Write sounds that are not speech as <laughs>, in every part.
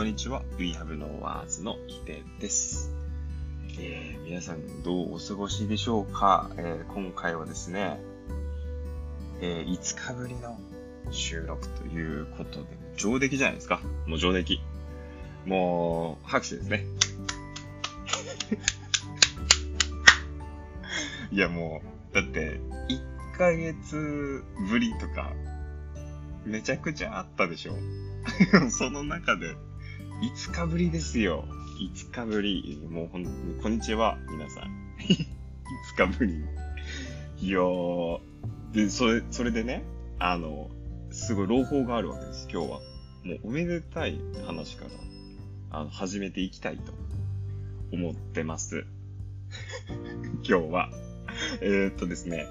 こんにちは。We Have No Words のヒデです。えー、皆さんどうお過ごしでしょうか、えー、今回はですね、えー、5日ぶりの収録ということで、上出来じゃないですか？もう上出来。もう、拍手ですね。<laughs> いやもう、だって、1ヶ月ぶりとか、めちゃくちゃあったでしょ？<laughs> その中で、5日ぶりですよ。5日ぶり。もうほん、こんにちは、皆さん。5日ぶり。いやー、で、それ、それでね、あの、すごい朗報があるわけです、今日は。もうおめでたい話から、あの、始めていきたいと思ってます。<laughs> 今日は。えー、っとですね、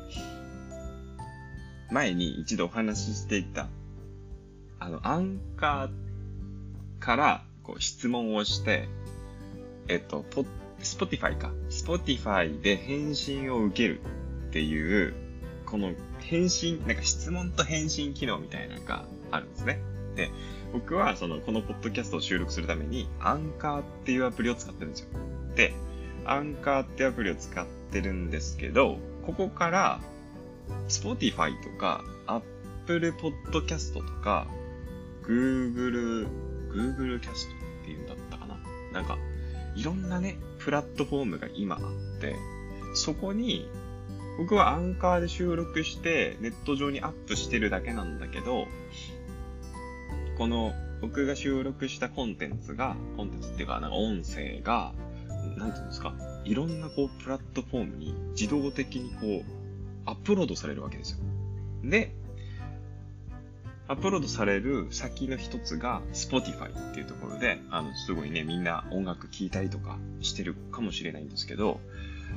前に一度お話ししていた、あの、アンカーからこう質問をして、えっと、ポ Spotify か。 Spotify で返信を受けるっていう、この返信、なんか質問と返信機能みたいなのがあるんですね。で、僕はその、このポッドキャストを収録するために、アンカーっていうアプリを使ってるんですよ。で、アンカーってアプリを使ってるんですけど、ここから、Spotify とか、Apple Podcast とか、Google、Google Cast な。んか、いろんなね、プラットフォームが今あって、そこに、僕はアンカーで収録して、ネット上にアップしてるだけなんだけど、この、僕が収録したコンテンツが、コンテンツっていうか、なんか音声が、なんていうんですか、いろんなこう、プラットフォームに自動的にこう、アップロードされるわけですよ。で、アップロードされる先の一つが Spotify っていうところで、あの、すごいね、みんな音楽聴いたりとかしてるかもしれないんですけど、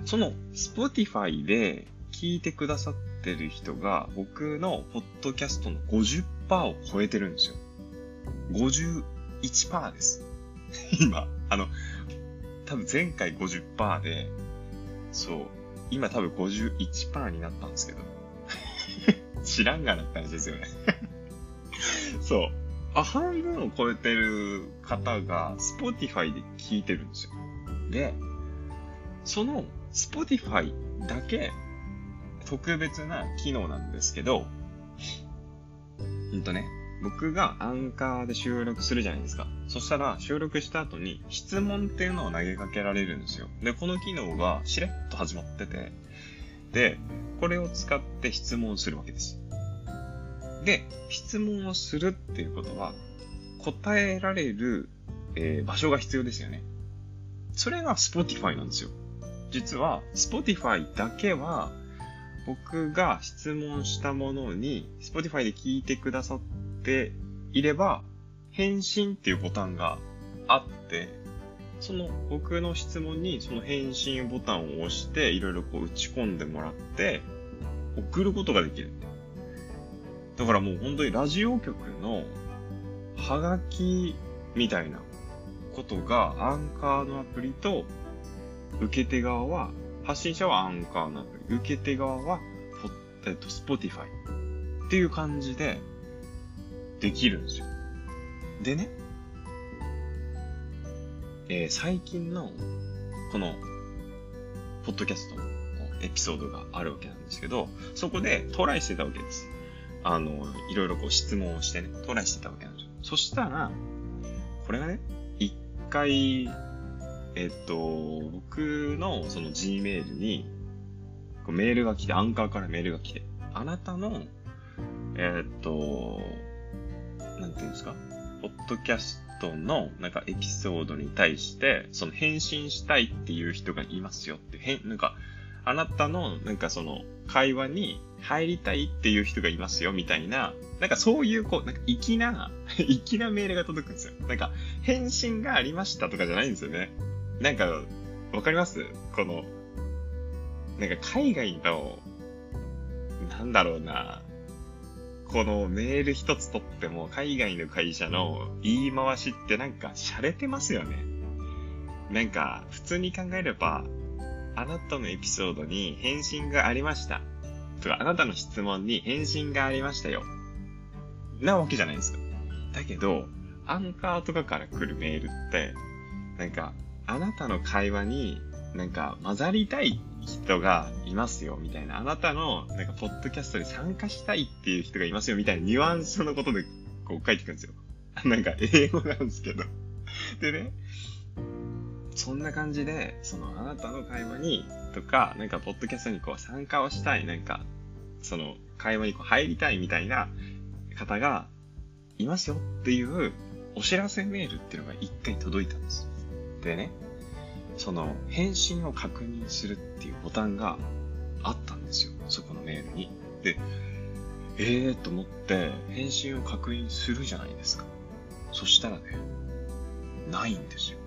その Spotify で聞いてくださってる人が僕のポッドキャストの50%を超えてるんですよ。51%です。<laughs> 今、あの、多分前回50%で、そう、今多分51%になったんですけど、<laughs> 知らんがなって話ですよね。<laughs> そう。あ、半分を超えてる方が Spotify で聞いてるんですよ。で、その Spotify だけ特別な機能なんですけど、ほんとね、僕がアンカーで収録するじゃないですか。そしたら収録した後に質問っていうのを投げかけられるんですよ。で、この機能がしれっと始まってて、で、これを使って質問するわけです。で、質問をするっていうことは、答えられる、えー場所が必要ですよね。それが Spotify なんですよ。実は Spotify だけは、僕が質問したものに Spotify で聞いてくださっていれば、返信っていうボタンがあって、その僕の質問にその返信ボタンを押して、いろいろこう打ち込んでもらって、送ることができる。だからもう本当にラジオ局のハガキみたいなことがアンカーのアプリと受け手側は、発信者はアンカーのアプリ、受け手側はポ、えっと、 Spotify っていう感じでできるんですよ。でね、えー最近のこのポッドキャストのエピソードがあるわけなんですけど、そこでトライしてたわけです。あの、いろいろこう質問をしてね、トライしてたわけなんですよ。そしたら、これがね、一回、えっと、僕のその Gmail に、メールが来て、アンカーからメールが来て、あなたの、えっと、なんていうんですか、ポッドキャストのなんかエピソードに対して、その返信したいっていう人がいますよって、へん、なんか、あなたの、なんかその、会話に入りたいっていう人がいますよ、みたいな、なんかそういう、こう、なんか粋な、<laughs> 粋なメールが届くんですよ。なんか、返信がありましたとかじゃないんですよね。なんか、わかります？この、なんか海外の、なんだろうな、このメール一つとっても、海外の会社の言い回しってなんか洒落てますよね。なんか、普通に考えれば、あなたのエピソードに返信がありました。とか、あなたの質問に返信がありましたよ。なわけじゃないですか。だけど、アンカーとかから来るメールって、なんか、あなたの会話になんか混ざりたい人がいますよ、みたいな。あなたの、なんか、ポッドキャストで参加したいっていう人がいますよ、みたいなニュアンスのことで、こう書いてくるんですよ。なんか、英語なんですけど。でね、そんな感じで、その、あなたの会話に、とか、なんか、ポッドキャストにこう、参加をしたい、なんか、その、会話にこう、入りたいみたいな方が、いますよっていう、お知らせメールっていうのが一回届いたんです。でね、その、返信を確認するっていうボタンがあったんですよ。そこのメールに。で、ええーと思って、返信を確認するじゃないですか。そしたらね、ないんですよ。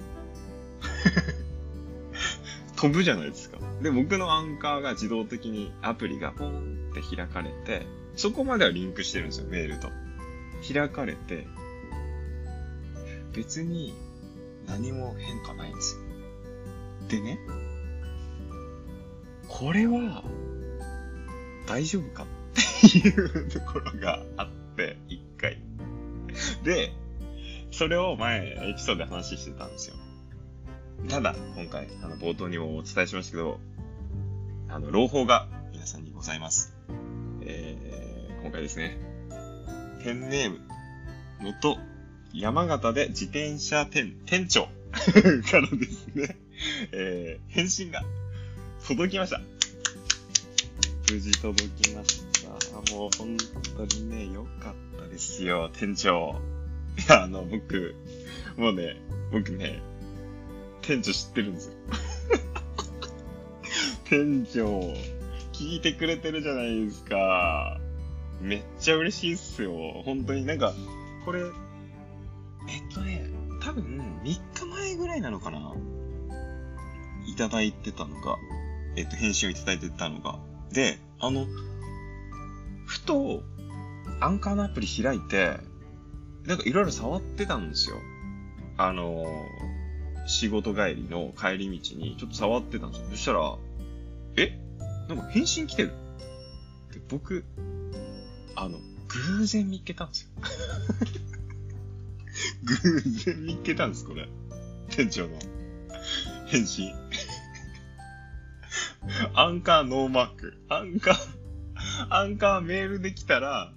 <laughs> 飛ぶじゃないですか。で、僕のアンカーが自動的にアプリがポンって開かれて、そこまではリンクしてるんですよ、メールと。開かれて、別に何も変化ないんですよ。でね、これは、大丈夫かっていうところがあって、一回。で、それを前、エピソードで話してたんですよ。ただ、今回、あの、冒頭にもお伝えしましたけど、あの、朗報が皆さんにございます。えー、今回ですね、ペンネーム、元、山形で自転車店、店長 <laughs> からですね、えー、返信が届きました。無事届きました。もう本当にね、良かったですよ、店長。いや、あの、僕、もうね、僕ね、店長知ってるんですよ。店長、聞いてくれてるじゃないですか。めっちゃ嬉しいっすよ。本当になんか、これ、えっとね、多分3日前ぐらいなのかないただいてたのが、えっと、返信をいただいてたのが。で、あの、ふと、アンカーのアプリ開いて、なんかいろいろ触ってたんですよ。あの、仕事帰りの帰り道にちょっと触ってたんですよ。そしたら、え？なんか返信来てる？って僕、あの、偶然見っけたんですよ。<laughs> 偶然見っけたんです、これ。店長の返信。<laughs> アンカーノーマーク。アンカー、アンカーメールで来たら、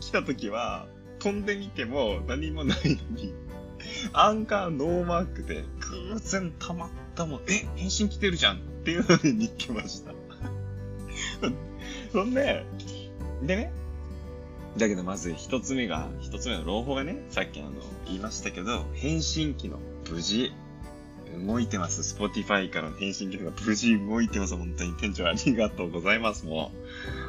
来た時は、飛んでみても何もないのに、アンカーノーマークで偶然たまったもん、え、返信来てるじゃんっていうので見っけました。そんで、でね、だけどまず一つ目が、一つ目の朗報がね、さっきあの、言いましたけど、返信機の無事動いてます。Spotify からの返信機能が無事動いてます。本当に店長ありがとうございます。も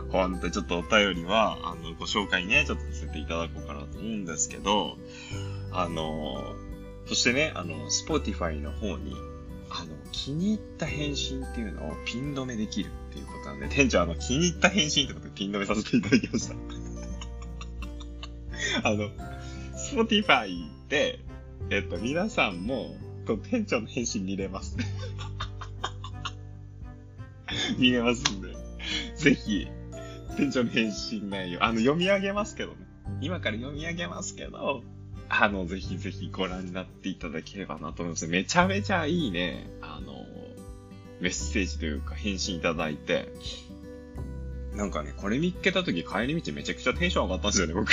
う、本当にちょっとお便りは、あの、ご紹介ね、ちょっとさせていただこうかなと思うんですけど、あの、そしてね、あの、Spotify の方に、あの、気に入った返信っていうのをピン止めできるっていうことなんで、店長あの、気に入った返信ってことでピン止めさせていただきました。<laughs> あの、Spotify で、えっと、皆さんも、と店長の返信見れます。<laughs> 見れますんで、ぜひ、店長の返信内容、あの、読み上げますけどね。今から読み上げますけど、あの、ぜひぜひご覧になっていただければなと思います。めちゃめちゃいいね、あの、メッセージというか返信いただいて、なんかね、これ見っけた時帰り道めちゃくちゃテンション上がったんですよね、僕。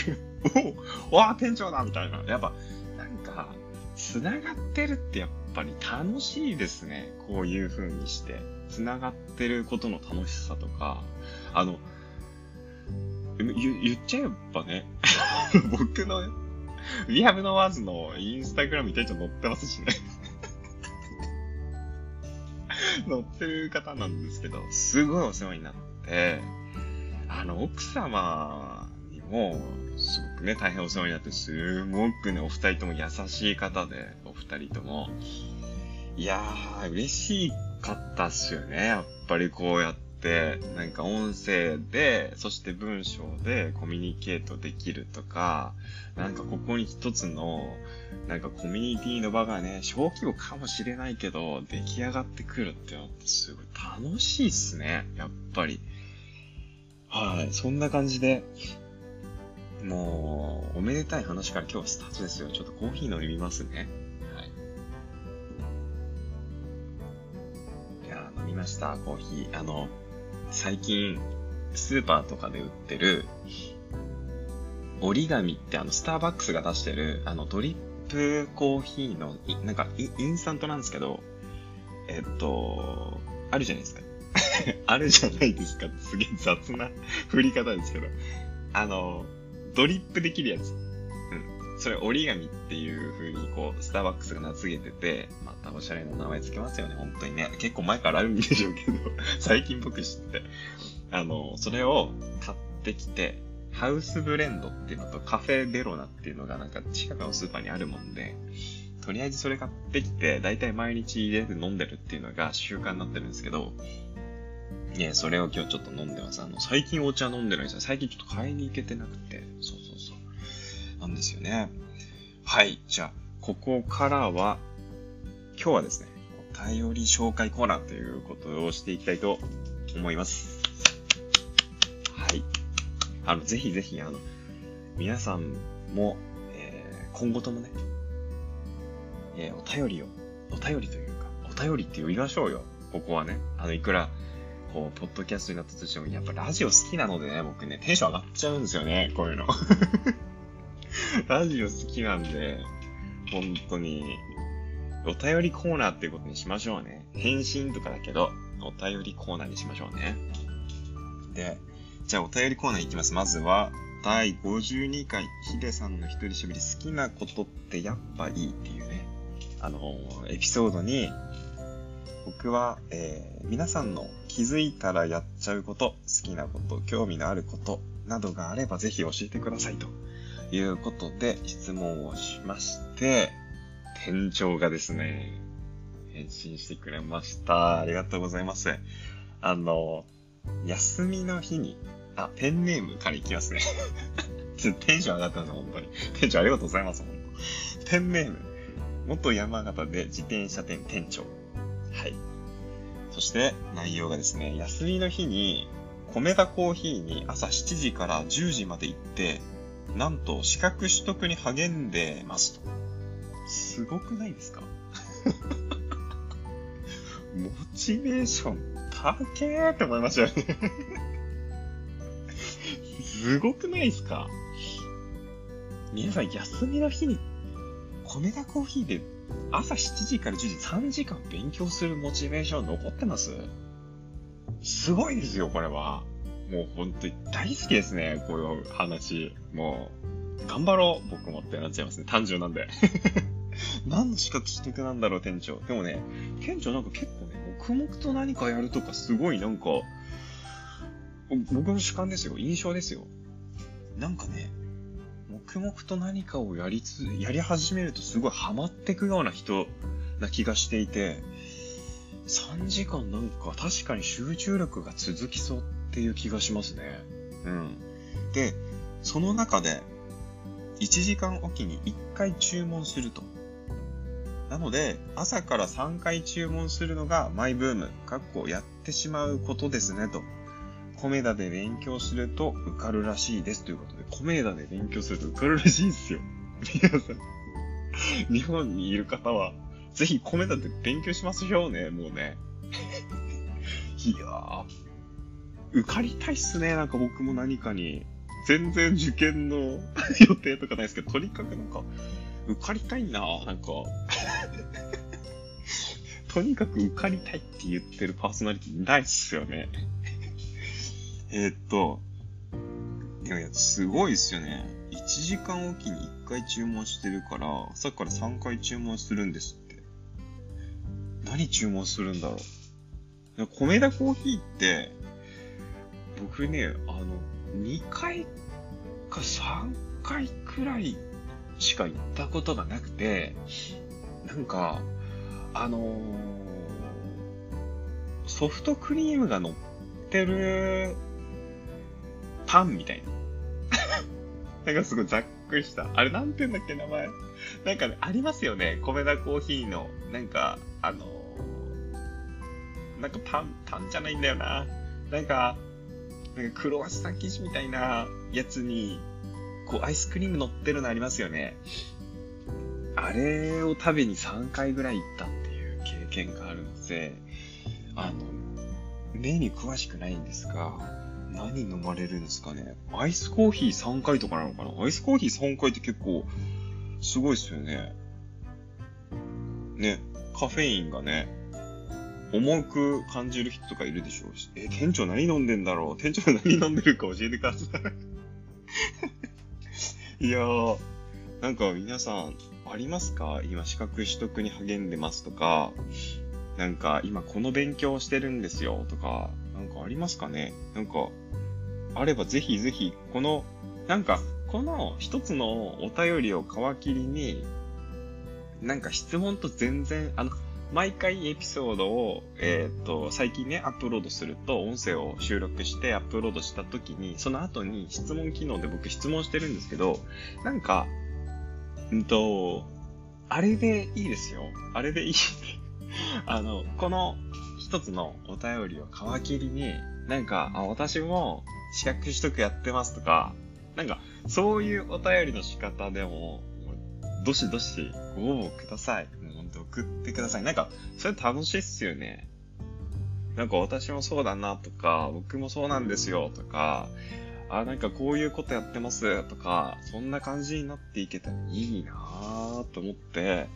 おわあ、店長だみたいな。やっぱ、なんか、繋がってるってやっぱり楽しいですね。こういう風にして。繋がってることの楽しさとか、あの、言言っちゃえばね、<laughs> 僕の、<laughs> We Have No Words のインスタグラムに店長載ってますしね。<laughs> 載ってる方なんですけど、すごいお世話になって、あの、奥様にも、すごくね、大変お世話になって、すごくね、お二人とも優しい方で、お二人とも。いやー、嬉しかったっすよね。やっぱりこうやって、ってなんか音声で、そして文章でコミュニケートできるとか、なんかここに一つの、なんかコミュニティの場がね、小規模かもしれないけど、出来上がってくるってのってすごい楽しいっすね。やっぱり。はい。そんな感じで、もう、おめでたい話から今日はスタートですよ。ちょっとコーヒー飲みますね。はい。いや飲みました、コーヒー。あの、最近、スーパーとかで売ってる、折り紙ってあの、スターバックスが出してる、あの、ドリップコーヒーの、なんかイ、インスタントなんですけど、えっと、あるじゃないですか。<laughs> あるじゃないですか。すげえ雑な振り方ですけど。あの、ドリップできるやつ。それ折り紙っていう風にこう、スターバックスが名付けてて、またおしゃれな名前つけますよね、本当にね。結構前からあるんでしょうけど、<laughs> 最近僕知って。あの、それを買ってきて、ハウスブレンドっていうのとカフェベロナっていうのがなんか近くのスーパーにあるもんで、とりあえずそれ買ってきて、だいたい毎日入れて飲んでるっていうのが習慣になってるんですけど、ね、それを今日ちょっと飲んでます。あの、最近お茶飲んでるんですよ。最近ちょっと買いに行けてなくて。そうそうそう。なんですよね。はい。じゃあ、ここからは、今日はですね、お便り紹介コーナーということをしていきたいと思います。はい。あの、ぜひぜひ、あの、皆さんも、えー、今後ともね、えー、お便りを、お便りというか、お便りって呼びましょうよ。ここはね。あの、いくら、こう、ポッドキャストになったとしても、やっぱラジオ好きなのでね、僕ね、テンション上がっちゃうんですよね、こういうの。<laughs> ラジオ好きなんで、本当に、お便りコーナーっていうことにしましょうね。返信とかだけど、お便りコーナーにしましょうね。で、じゃあお便りコーナーいきます。まずは、第52回、ヒデさんの一人喋り好きなことってやっぱいいっていうね、あのー、エピソードに、僕は、えー、皆さんの気づいたらやっちゃうこと、好きなこと、興味のあることなどがあればぜひ教えてくださいということで質問をしまして、店長がですね、返信してくれました。ありがとうございます。あの、休みの日に、あ、ペンネームからいきますね。<laughs> ちょっとテンション上がったんです本当に。店長ありがとうございます、本当。ペンネーム、元山形で自転車店店長。はい。そして内容がですね、休みの日に、米田コーヒーに朝7時から10時まで行って、なんと資格取得に励んでますと。すごくないですか？<laughs> モチベーション高えって思いましたよねすごくないですか？皆さん休みの日に米田コーヒーで朝7時から10時3時間勉強するモチベーション残ってます？すごいですよ、これは。もう本当に大好きですね、こういう話。もう、頑張ろう、僕もってなっちゃいますね。単純なんで。<laughs> 何の資格取得なんだろう、店長。でもね、店長なんか結構ね、黙々と何かやるとかすごいなんか、僕の主観ですよ。印象ですよ。なんかね、黙々と何かをやりつ、やり始めるとすごいハマってくような人な気がしていて、3時間なんか確かに集中力が続きそうっていう気がしますね。うん。で、その中で、1時間おきに1回注文すると。なので、朝から3回注文するのがマイブーム、かっこやってしまうことですね、と。コメダで勉強すると受かるらしいですということで、コメダで勉強すると受かるらしいんですよ。皆さん、日本にいる方は、ぜひコメダで勉強しますよね、もうね。いやー、受かりたいっすね、なんか僕も何かに。全然受験の <laughs> 予定とかないですけど、とにかくなんか、受かりたいななんか <laughs> とにかく受かりたいって言ってるパーソナリティないっすよねえ、っと、いやいや、すごいっすよね。1時間おきに1回注文してるから、朝から3回注文するんですって。何注文するんだろう。米田コーヒーって、僕ね、あの、2回か3回くらいしか行ったことがなくて、なんか、あのー、ソフトクリームが乗ってるパンみたいな。<laughs> なんかすごいざっくりした。あれなんて言うんだっけ、名前？なんかね、ありますよね。米田コーヒーの、なんか、あのー、なんかパン、パンじゃないんだよな。なんか、なんかクロワッサン生地みたいなやつに、こう、アイスクリーム乗ってるのありますよね。あれを食べに3回ぐらい行ったっていう経験があるので、あの、目に詳しくないんですが、何飲まれるんですかね。アイスコーヒー3回とかなのかなアイスコーヒー3回って結構、すごいっすよね。ね、カフェインがね、重く感じる人とかいるでしょう。し。え、店長何飲んでんだろう。店長何飲んでるか教えてください。<laughs> いやー、なんか皆さん、ありますか？今資格取得に励んでますとか、なんか今この勉強してるんですよとか、なんかありますかね？なんか、あればぜひぜひ、この、なんか、この一つのお便りを皮切りに、なんか質問と全然、あの、毎回エピソードを、えっ、と、最近ね、アップロードすると、音声を収録してアップロードした時に、その後に質問機能で僕質問してるんですけど、なんか、うんと、あれでいいですよ。あれでいい。<laughs> あの、この一つのお便りを皮切りに、なんか、あ、私も資格取得やってますとか、なんか、そういうお便りの仕方でも、どしどしご応募ください。もうほんと送ってください。なんか、それ楽しいっすよね。なんか私もそうだなとか、僕もそうなんですよとか、あ、なんかこういうことやってますとか、そんな感じになっていけたらいいなぁと思って、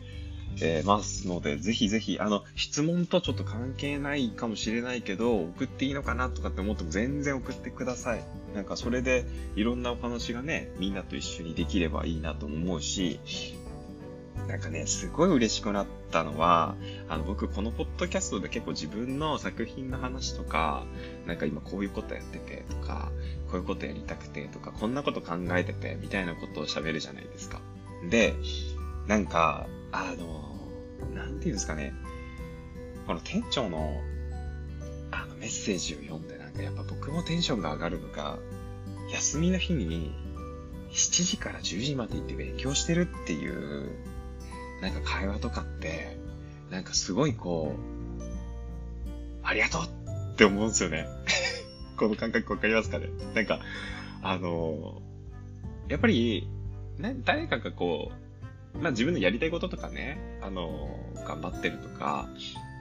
えー、ますので、ぜひぜひ、あの、質問とちょっと関係ないかもしれないけど、送っていいのかなとかって思っても全然送ってください。なんかそれでいろんなお話がね、みんなと一緒にできればいいなと思うし、なんかね、すごい嬉しくなったのは、あの、僕このポッドキャストで結構自分の作品の話とか、なんか今こういうことやっててとか、こういうことやりたくてとか、こんなこと考えててみたいなことを喋るじゃないですか。で、なんか、あの、なんていうんですかね、この店長の、あのメッセージを読んで、なんかやっぱ僕もテンションが上がるのが、休みの日に7時から10時まで行って勉強してるっていうなんか会話とかって、なんかすごいこう、ありがとうって思うんですよね。<laughs> この感覚わかりますかね？なんか、あのやっぱり、ね、誰かがこう、まあ自分のやりたいこととかね、あの頑張ってるとか、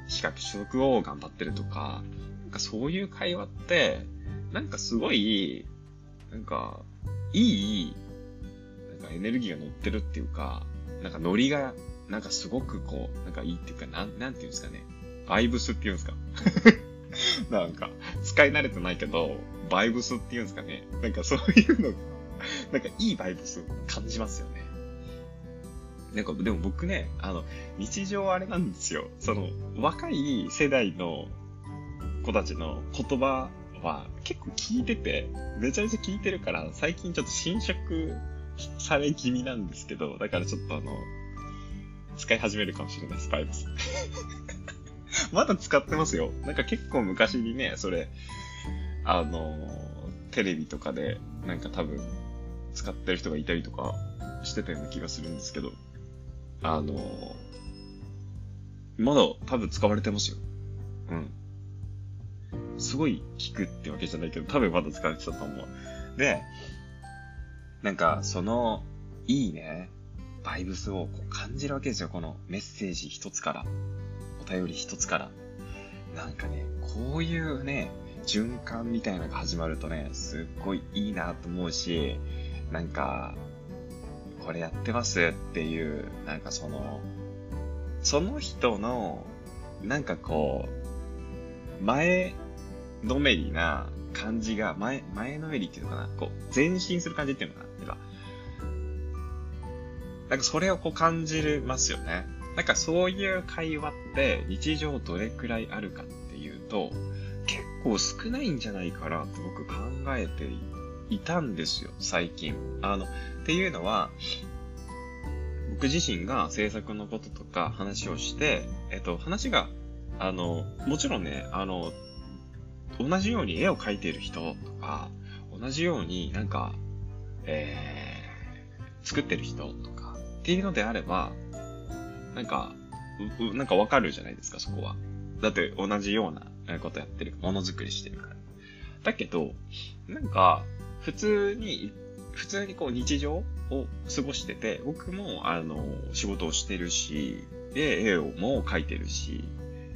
資格取得を頑張ってるとか、なんかそういう会話って、なんかすごい、なんか、いい、なんかエネルギーが乗ってるっていうか、なんかノリがなんかすごくこう、なんかいいっていうか、なん、なんていうんですかね。バイブスっていうんですか。<laughs> なんか、使い慣れてないけど、バイブスっていうんですかね。なんかそういうの、なんかいいバイブス感じますよね。なんか、でも僕ね、あの、日常あれなんですよ。その、若い世代の子たちの言葉は結構聞いてて、めちゃめちゃ聞いてるから、最近ちょっと侵食され気味なんですけど、だからちょっとあの、使い始めるかもしれないです、バイブス。まだ使ってますよ。なんか結構昔にね、それ、あの、テレビとかで、なんか多分、使ってる人がいたりとかしてたような気がするんですけど、あの、まだ多分使われてますよ。うん。すごい効くってわけじゃないけど、多分まだ使われてたと思う。で、なんか、その、いいね、バイブスをこう感じるわけですよ。このメッセージ一つから。お便り一つから。なんかね、こういうね、循環みたいなのが始まるとね、すっごいいいなと思うし、なんか、これやってますっていう、なんかその、その人の、なんかこう、前のめりな感じが、前、前のめりっていうのかな、こう、前進する感じっていうのかな。なんかそれをこう感じますよね。なんかそういう会話って日常どれくらいあるかっていうと、結構少ないんじゃないかなと僕考えていたんですよ、最近。あの、っていうのは、僕自身が制作のこととか話をして、えっと、話が、あの、もちろんね、あの、同じように絵を描いている人とか、同じようになんか、えー、作ってる人と、っていうのであれば、なんか、う、うなんかわかるじゃないですか、そこは。だって同じようなことやってる、ものづくりしてるから。だけど、なんか、普通に普通にこう日常を過ごしてて、僕もあの、仕事をしてるし、で、絵をも描いてるし、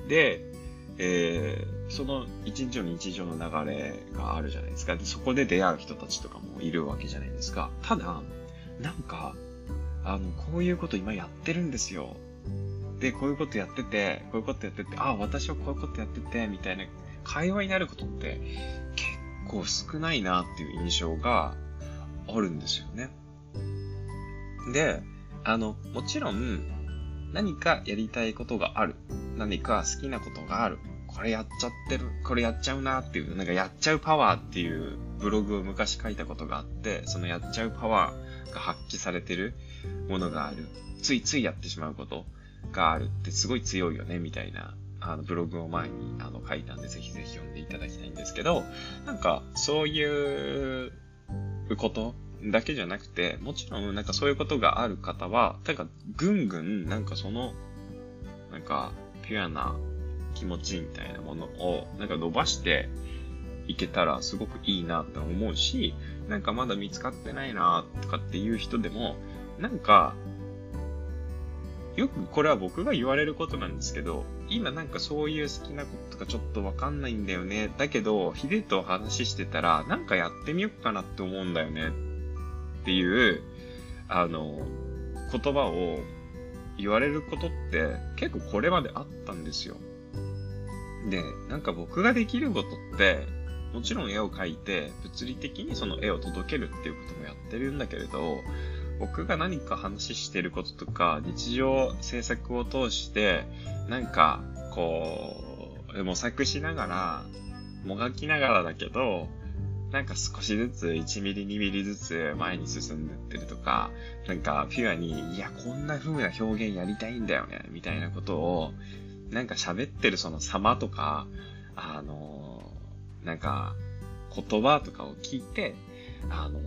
で、えー、その一日の日常の流れがあるじゃないですか。で、そこで出会う人たちとかもいるわけじゃないですか。ただ、なんか、あの、こういうこと今やってるんですよ。で、こういうことやってて、こういうことやってて、あ、私はこういうことやってて、みたいな会話になることって結構少ないなっていう印象があるんですよね。で、あの、もちろん、何かやりたいことがある。何か好きなことがある。これやっちゃってる。これやっちゃうなっていう、なんかやっちゃうパワーっていうブログを昔書いたことがあって、そのやっちゃうパワーが発揮されてるものがある。ついついやってしまうことがあるってすごい強いよね、みたいな、あの、ブログを前にあの書いたんで、ぜひぜひ読んでいただきたいんですけど、なんか、そういうことだけじゃなくて、もちろんなんかそういうことがある方は、なんかぐんぐんなんかその、なんかピュアな気持ちみたいなものをなんか伸ばしていけたらすごくいいなって思うし、なんかまだ見つかってないなとかっていう人でも、なんか、よくこれは僕が言われることなんですけど、今なんかそういう好きなことがちょっとわかんないんだよね。だけど、ヒデと話してたら、なんかやってみよっかなって思うんだよねっていう、あの、言葉を言われることって結構これまであったんですよ。で、なんか僕ができることって、もちろん絵を描いて物理的にその絵を届けるっていうこともやってるんだけれど、僕が何か話してることとか、日常制作を通して、なんか、こう、模索しながら、もがきながらだけど、なんか少しずつ1ミリ2ミリずつ前に進んでってるとか、なんかピュアに、いや、こんな風な表現やりたいんだよね、みたいなことを、なんか喋ってるその様とか、あの、なんか言葉とかを聞いて、あの、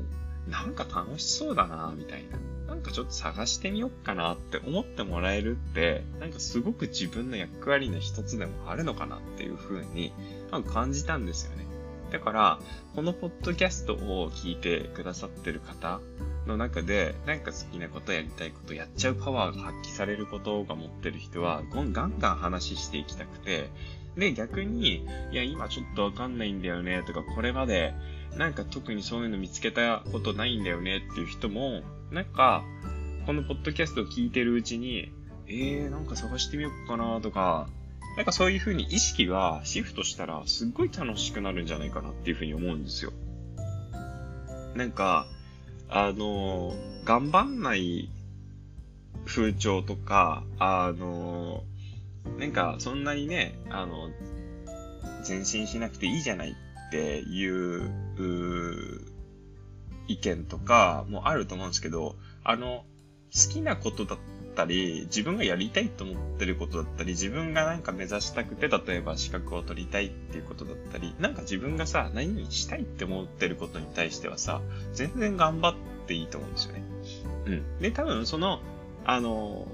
なんか楽しそうだな、みたいな。なんかちょっと探してみよっかなって思ってもらえるって、なんかすごく自分の役割の一つでもあるのかなっていう風に、なんか感じたんですよね。だから、このポッドキャストを聞いてくださってる方の中で、なんか好きなことやりたいことやっちゃうパワーが発揮されることが持ってる人は、ガンガン話していきたくて、で、逆に、いや、今ちょっとわかんないんだよね、とか、これまで、なんか特にそういうの見つけたことないんだよねっていう人も、なんか、このポッドキャストを聞いてるうちに、えー、なんか探してみようかなとか、なんかそういう風に意識がシフトしたらすっごい楽しくなるんじゃないかなっていう風に思うんですよ。なんか、あの、頑張んない風潮とか、あの、なんかそんなにね、あの、前進しなくていいじゃないっていう、う意見とかもあると思うんですけど、あの、好きなことだったり、自分がやりたいと思ってることだったり、自分がなんか目指したくて、例えば資格を取りたいっていうことだったり、なんか自分がさ、何にしたいって思ってることに対してはさ、全然頑張っていいと思うんですよね。うん。で、多分その、あの、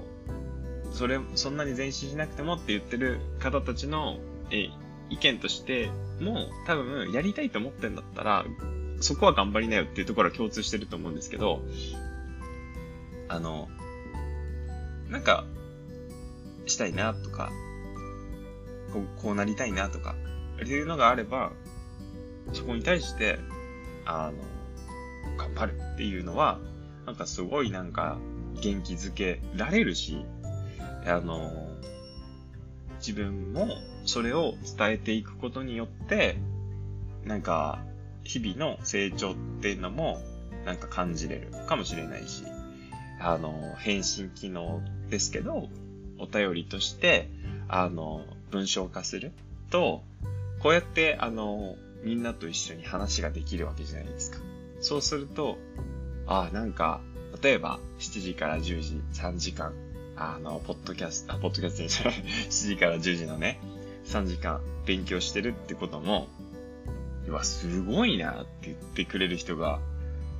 それ、そんなに前進しなくてもって言ってる方たちの、え、意見としても、多分、やりたいと思ってんだったら、そこは頑張りなよっていうところは共通してると思うんですけど、あの、なんか、したいなとか、こうこうなりたいなとか、っていうのがあれば、そこに対して、あの、頑張るっていうのは、なんかすごいなんか元気づけられるし、あの、自分もそれを伝えていくことによって、なんか、日々の成長っていうのも、なんか感じれるかもしれないし、あの、返信機能ですけど、お便りとして、あの、文章化すると、こうやって、あの、みんなと一緒に話ができるわけじゃないですか。そうすると、あ、なんか、例えば、7時から10時、3時間、あの、ポッドキャスト、あ、ポッドキャストじゃない、<laughs> 7時から10時のね、3時間勉強してるってことも、うわ、すごいなって言ってくれる人が、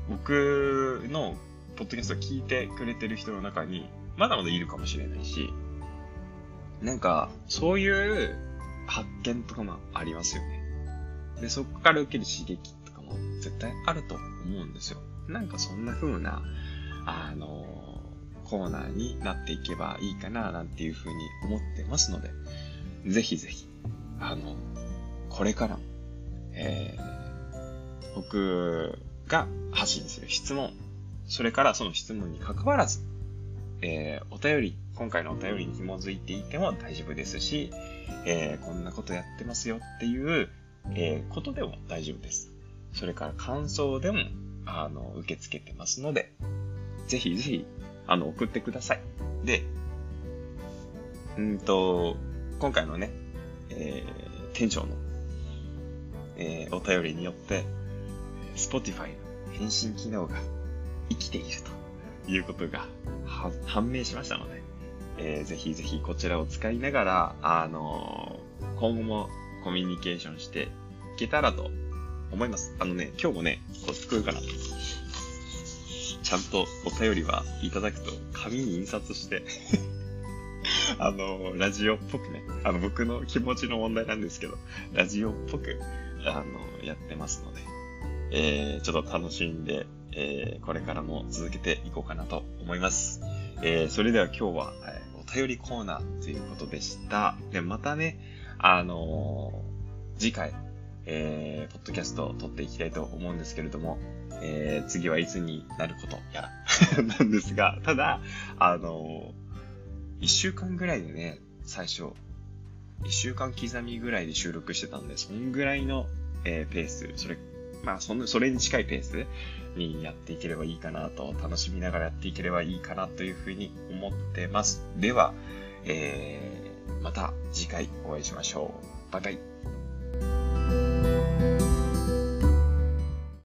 僕のポッドキャストを聞いてくれてる人の中に、まだまだいるかもしれないし、なんか、そういう発見とかもありますよね。で、そこから受ける刺激とかの絶対あると思うんですよ。なんかそんな風な、あのコーナーになっていけばいいかな、なんていう風に思ってますので、ぜひぜひ、あの、これからも、えー、僕が発信する質問、それからその質問に関わらず、えー、お便り、今回のお便りに紐づいていても大丈夫ですし、えー、こんなことやってますよっていう、えー、ことでも大丈夫です。それから感想でも、あの、受け付けてますので、ぜひぜひ、あの、送ってください。で、うんと、今回のね、えー、店長の、えー、お便りによって、Spotify の返信機能が生きているということが判明しましたので、えー、ぜひぜひこちらを使いながら、あのー、今後もコミュニケーションしていけたらと思います。あのね、今日もね、こっち来るかな。ちゃんとお便りはいただくと紙に印刷してあの、ラジオっぽくね、あの、僕の気持ちの問題なんですけど、ラジオっぽく、あの、やってますので、えー、ちょっと楽しんで、えー、これからも続けていこうかなと思います。えー、それでは今日は、えー、お便りコーナーということでした。で、またね、あのー、次回、えー、ポッドキャストを撮っていきたいと思うんですけれども、えー、次はいつになることやら <laughs> なんですが、ただ、あのー、1週間ぐらいでね、最初、1週間刻みぐらいで収録してたんで、そんぐらいの、えー、ペース、それまあ、その、それに近いペースにやっていければいいかなと、楽しみながらやっていければいいかなというふうに思ってます。では、えー、また次回お会いしましょう。バイバイ。